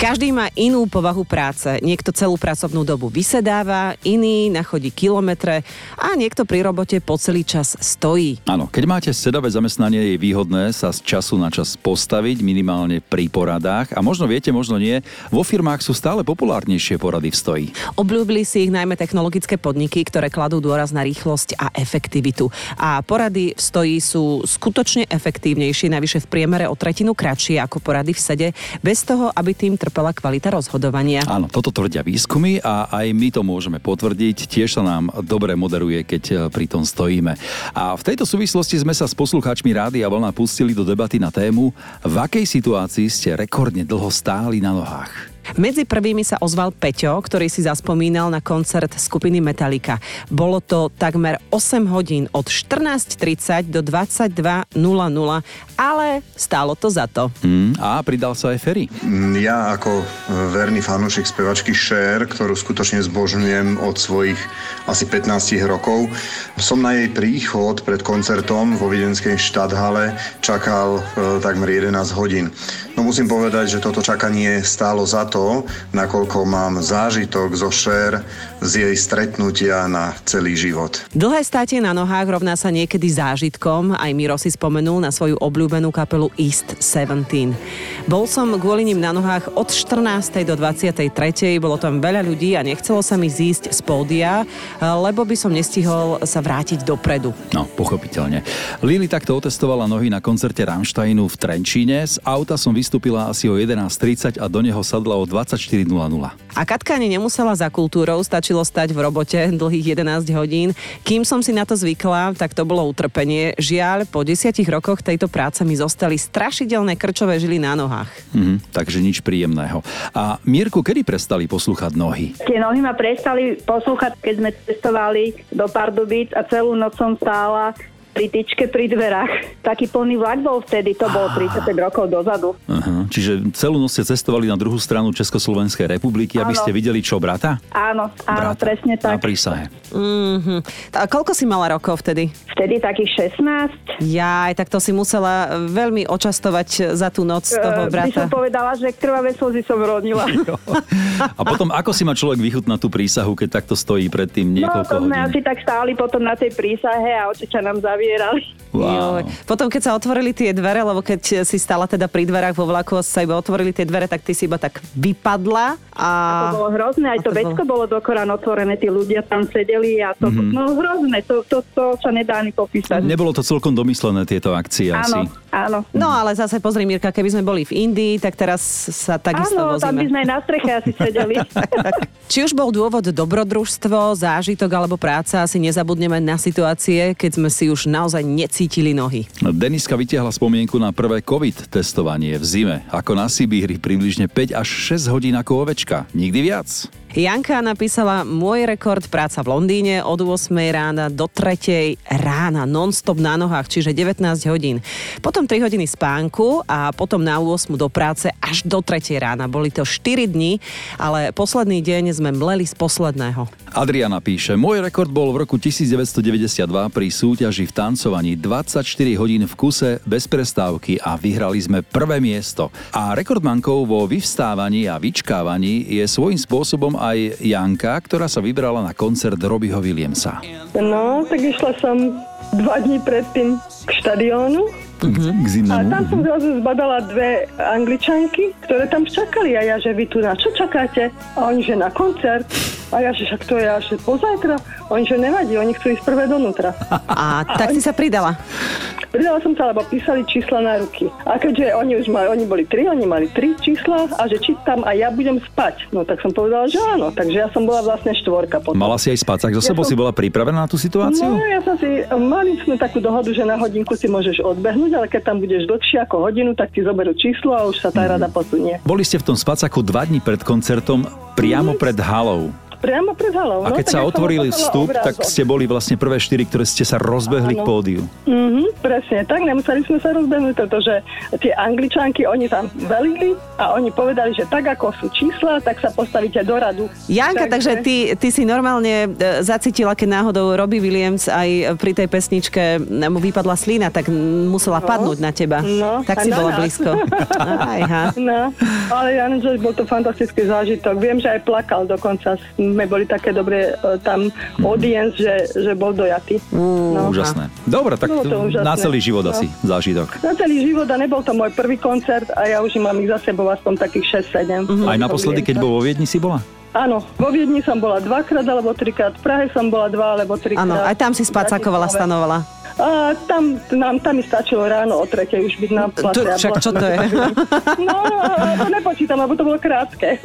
Každý má inú povahu práce. Niekto celú pracovnú dobu vysedáva, iný nachodí kilometre a niekto pri robote po celý čas stojí. Áno, keď máte sedavé zamestnanie, je výhodné sa z času na čas postaviť, minimálne pri poradách. A možno viete, možno nie, vo firmách sú stále populárnejšie porady v stoji. Obľúbili si ich najmä technologické podniky, ktoré kladú dôraz na rýchlosť a efektivitu. A porady v stoji sú skutočne efektívnejšie, navyše v priemere o tretinu kratšie ako porady v sede, bez toho, aby tým trpela kvalita rozhodovania. Áno, toto tvrdia výskumy a aj my to môžeme potvrdiť. Tiež sa nám dobre moderuje, keď e, pri tom stojíme. A v tejto súvislosti sme sa s poslucháčmi Rády a Vlna pustili do debaty na tému, v akej situácii ste rekordne dlho stáli na nohách. Medzi prvými sa ozval Peťo, ktorý si zaspomínal na koncert skupiny Metallica. Bolo to takmer 8 hodín od 14.30 do 22.00, ale stálo to za to. Mm, a pridal sa aj Ferry. Ja ako verný fanúšik spevačky Cher, ktorú skutočne zbožňujem od svojich asi 15 rokov, som na jej príchod pred koncertom vo Viedenskej štadhale čakal e, takmer 11 hodín. No musím povedať, že toto čakanie stálo za to, nakoľko mám zážitok zo Cher z jej stretnutia na celý život. Dlhé státie na nohách rovná sa niekedy zážitkom. Aj Miro si spomenul na svoju obľúbenú kapelu East 17. Bol som kvôli nim na nohách od 14. do 23. Bolo tam veľa ľudí a nechcelo sa mi zísť z pódia, lebo by som nestihol sa vrátiť dopredu. No, pochopiteľne. Lili takto otestovala nohy na koncerte Rammsteinu v Trenčíne. Z auta som vystúpila asi o 11.30 a do neho sadla o 24.00. A Katka ani nemusela za kultúrou, stačilo stať v robote dlhých 11 hodín. Kým som si na to zvykla, tak to bolo utrpenie. Žiaľ, po desiatich rokoch tejto práce mi zostali strašidelné krčové žily na nohách. Mhm, takže nič príjemného. A Mirku, kedy prestali poslúchať nohy? Tie nohy ma prestali poslúchať, keď sme cestovali do Pardubic a celú noc som stála pri tyčke pri dverách. Taký plný vlak bol vtedy, to bolo 35 rokov dozadu. Aha, čiže celú noc ste cestovali na druhú stranu Československej republiky, aby ste videli čo, brata? Áno, áno, Brata. presne Na tak. prísahe. Mhm. A koľko si mala rokov vtedy? Vtedy takých 16. Jaj, tak to si musela veľmi očastovať za tú noc toho Eh, by som brata. povedala, že krvavé slzy som rodila. A potom, ako si má človek vychutnať tú prísahu, keď takto stojí pred tým No, niekoľko to sme hodín? asi tak stáli potom na tej prísahe a očiča nám zavierali. Wow. Potom, keď sa otvorili tie dvere, lebo keď si stala teda pri dverách vo vlaku a sa iba otvorili tie dvere, tak ty si iba tak vypadla a... To bolo hrozné, aj a to to vecko bolo- bolo dokorán otvorené, tí ľudia tam sedeli a to, mm-hmm. no hrozné, to, to, to sa nedá ani popísať. Nebolo to celkom domyslené, tieto akcie asi. Áno, áno. No ale zase pozri, Mirka, keby sme boli v Indii, tak teraz sa takisto Áno, tam by vozíme. sme aj na streche asi sedeli. Či už bol dôvod dobrodružstvo, zážitok alebo práca, asi nezabudneme na situácie, keď sme si už naozaj necítili nohy. Deniska vytiahla spomienku na prvé COVID testovanie v zime. Ako na Sibíri približne 5 až 6 hodín ako ovečka. Nikdy viac. Janka napísala môj rekord práca v Londýne od 8 rána do 3 rána, non-stop na nohách, čiže 19 hodín. Potom 3 hodiny spánku a potom na 8 do práce až do 3 rána. Boli to 4 dni, ale posledný deň sme mleli z posledného. Adriana píše, môj rekord bol v roku 1992 pri súťaži v tancovaní 24 hodín v kuse bez prestávky a vyhrali sme prvé miesto. A rekordmankou vo vyvstávaní a vyčkávaní je svojím spôsobom aj Janka, ktorá sa vybrala na koncert Robbieho Williamsa. No, tak išla som dva dní predtým k štadiónu K a tam som zrazu zbadala dve angličanky, ktoré tam čakali a ja, že vy tu na čo čakáte? A oni, že na koncert. A ja, že však to je až pozajtra. Oni, že nevadí, oni chcú ísť prvé donútra. A tak si sa pridala. Pridala som sa, lebo písali čísla na ruky. A keďže oni už mali, oni boli tri, oni mali tri čísla a že či tam a ja budem spať. No tak som povedala, že áno. Takže ja som bola vlastne štvorka potom. Mala si aj spacák so Ja sebou? som- Si bola pripravená na tú No, situáciu? ja som si, mali sme takú dohodu, že na hodinku si môžeš odbehnúť, ale keď tam budeš dlhšie ako hodinu, tak ti zoberú číslo a už sa tá rada posunie. Boli ste v tom spacáku dva dní pred koncertom priamo pred halou. Priamo pred halou. A no, keď tak sa ja som otvoril ukázala vstup, tak obrázok. ste boli vlastne prvé štyri, ktoré ste sa rozbehli k Áno. pódiu. Mhm, presne tak, nemuseli sme sa rozbehnúť, pretože tie angličanky, oni tam velili a oni povedali, že tak ako sú čísla, tak sa postavíte do radu. Janka, takže, ty, ty si normálne e, zacítila, keď náhodou Robbie Williams aj pri tej pesničke mu vypadla slína, tak musela padnúť na teba. No, tak si bola nás. blízko. Aj, ha. No, ale ja neviem, že bol to fantastický zážitok. Viem, že aj plakal dokonca. Sme boli také dobré e, tam audience, že, že bol dojatý. No. Úžasné. Dobre, tak Bolo to úžasné. na celý život No. asi zážitok. Na celý život a nebol to môj prvý koncert a ja už mám ich za sebou aspoň takých 6-7. Aj naposledy, keď bol vo Viedni, si bola? Áno, vo Viedni som bola dvakrát alebo trikrát, v Prahe som bola dva alebo trikrát. Áno, aj tam si Bratislave. stanovala. A tam, nám, tam mi stačilo ráno o tretej už byť na place. To- bola čo to je? No, to nepočítam, lebo to bolo krátke.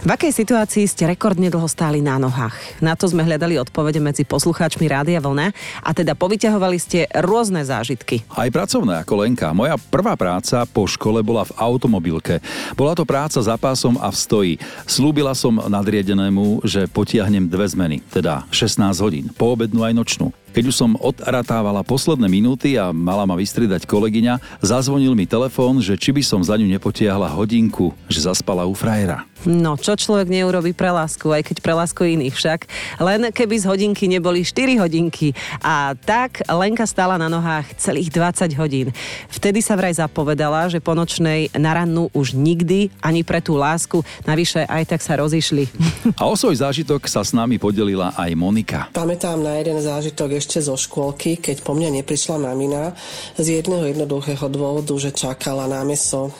V akej situácii ste rekordne dlho stáli na nohách? Na to sme hľadali odpovede medzi poslucháčmi Rádia Vlna a teda povyťahovali ste rôzne zážitky. Aj pracovné ako Lenka. Moja prvá práca po škole bola v automobilke. Bola to práca za pásom a v stoji. Slúbila som nadriedenému, že potiahnem dve zmeny, teda 16 hodín, poobednú aj nočnú. Keď už som odratávala posledné minúty a mala ma vystriedať kolegyňa, zazvonil mi telefón, že či by som za ňu nepotiahla hodinku, že zaspala u frajera. No, čo človek neurobi pre lásku, aj keď pre lásku iných však. Len keby z hodinky neboli 4 hodinky. A tak Lenka stála na nohách celých 20 hodín. Vtedy sa vraj zapovedala, že po nočnej na rannú už nikdy ani pre tú lásku, navyše aj tak sa rozišli. A o svoj zážitok sa s nami podelila aj Monika. Pamätám na jeden zážitok ešte zo škôlky, keď po mňa neprišla mamina z jedného jednoduchého dôvodu, že čakala na meso.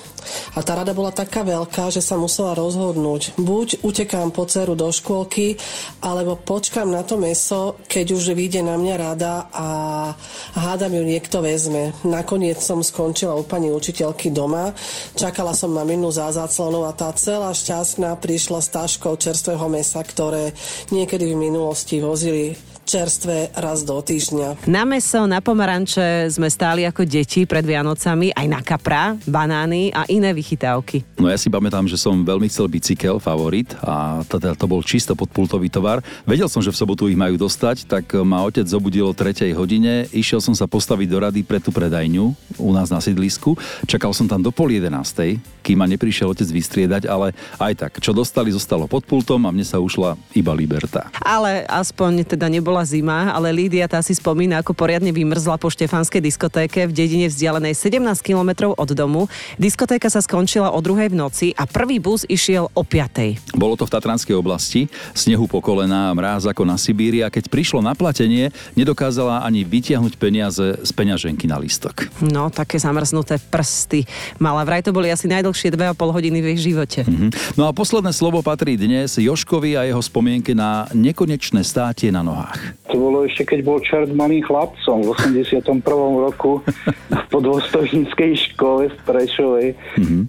A tá rada bola taká veľká, že sa musela rozhodnúť. Buď utekám po dceru do škôlky, alebo počkám na to meso, keď už vyjde na mňa rada a hádam ju niekto vezme. Nakoniec som skončila u pani učiteľky doma, čakala som maminu za záclonou a tá celá šťastná prišla s taškou čerstvého mesa, ktoré niekedy v minulosti vozili čerstvé raz do týždňa. Na meso, na pomaranče sme stáli ako deti pred Vianocami, aj na kapra, banány a iné vychytávky. No ja si pamätám, že som veľmi chcel bicykel, favorit, a teda to bol čisto podpultový tovar. Vedel som, že v sobotu ich majú dostať, tak ma otec zobudil o 3 hodine, išiel som sa postaviť do rady pre tú predajňu u nás na sídlisku. Čakal som tam do pol 11, kým ma neprišiel otec vystriedať, ale aj tak, čo dostali, zostalo pod pultom a mne sa ušla iba Liberta. Ale aspoň teda nebola zima, ale Lídia tá si spomína, ako poriadne vymrzla po štefanskej diskotéke v dedine vzdialenej 17 kilometrov od domu. Diskotéka sa skončila o druhej v noci a prvý bus išiel o 5. Bolo to v Tatranskej oblasti, snehu po kolená, mráz ako na Sibíri a keď prišlo na platenie, nedokázala ani vytiahnuť peniaze z peňaženky na listok. No, také zamrznuté prsty. Mala vraj to boli asi najdlhšie 2,5 hodiny v jej živote. Mhm. No a posledné slovo patrí dnes Joškovi a jeho spomienke na nekonečné státie na nohách. To bolo ešte, keď bol čert malým chlapcom v 81. roku po dôstojníckej škole v Prešovej,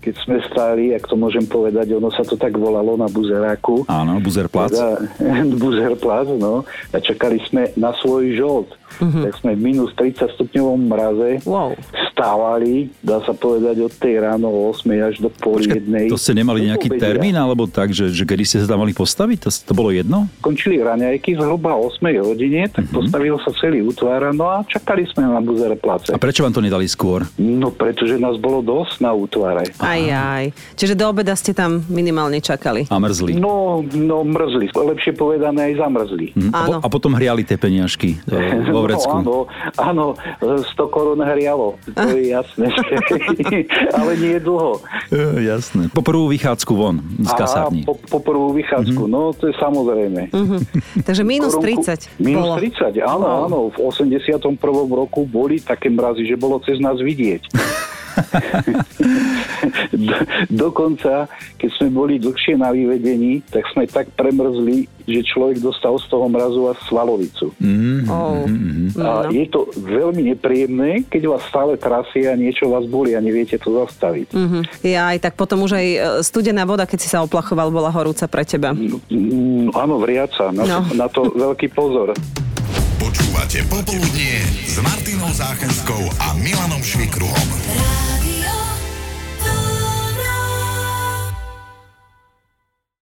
keď sme stáli, ak to môžem povedať, ono sa to tak volalo na buzeráku. Áno, Buzerplac. Teda, Buzerplac, no. A čakali sme na svoj žolt. Tak sme v minus 30 stupňovom mraze Wow. Stávali, dá sa povedať, od tej ráno o 8 až do pol jednej. To ste nemali nejaký obedia. termín, alebo tak, že, že kedy ste sa tam mali postaviť? To, to bolo jedno? Končili raňajky zhruba o 8 hodine, tak postavil sa celý útvar, no a čakali sme na Buzerplace. A prečo vám to nedali skôr? No, pretože nás bolo dosť na útvare. Aj, aj. Čiže do obeda ste tam minimálne čakali. A mrzli. No, no, mrzli. Lepšie povedané, aj zamrzli. Hm? A, po, a potom hriali tie peniažky e, vo vrecku. No, áno, áno, 100 korún hrialo. To je jasné. Ale nie dlho. E, jasné. Po prvú vychádzku von z kasárni. po, po prvú vychádzku, no to je samozrejme. Takže minus Korunku- 30 Minus bolo. 30, áno, áno. V 81. roku boli také mrazy, že bolo cez nás vidieť. Do, dokonca, keď sme boli dlhšie na vyvedení, tak sme tak premrzli, že človek dostal z toho mrazu až svalovicu. Oh. A je to veľmi nepríjemné, keď vás stále trasie a niečo vás boli a neviete to zastaviť. Mhm. Ja aj tak potom už aj e, studená voda, keď si sa oplachoval, bola horúca pre teba. Mm, áno, vriaca. Na, No. to, na to veľký pozor. Počúvate Popoludnie s Martinou Záchenskou a Milanom Švikruhom.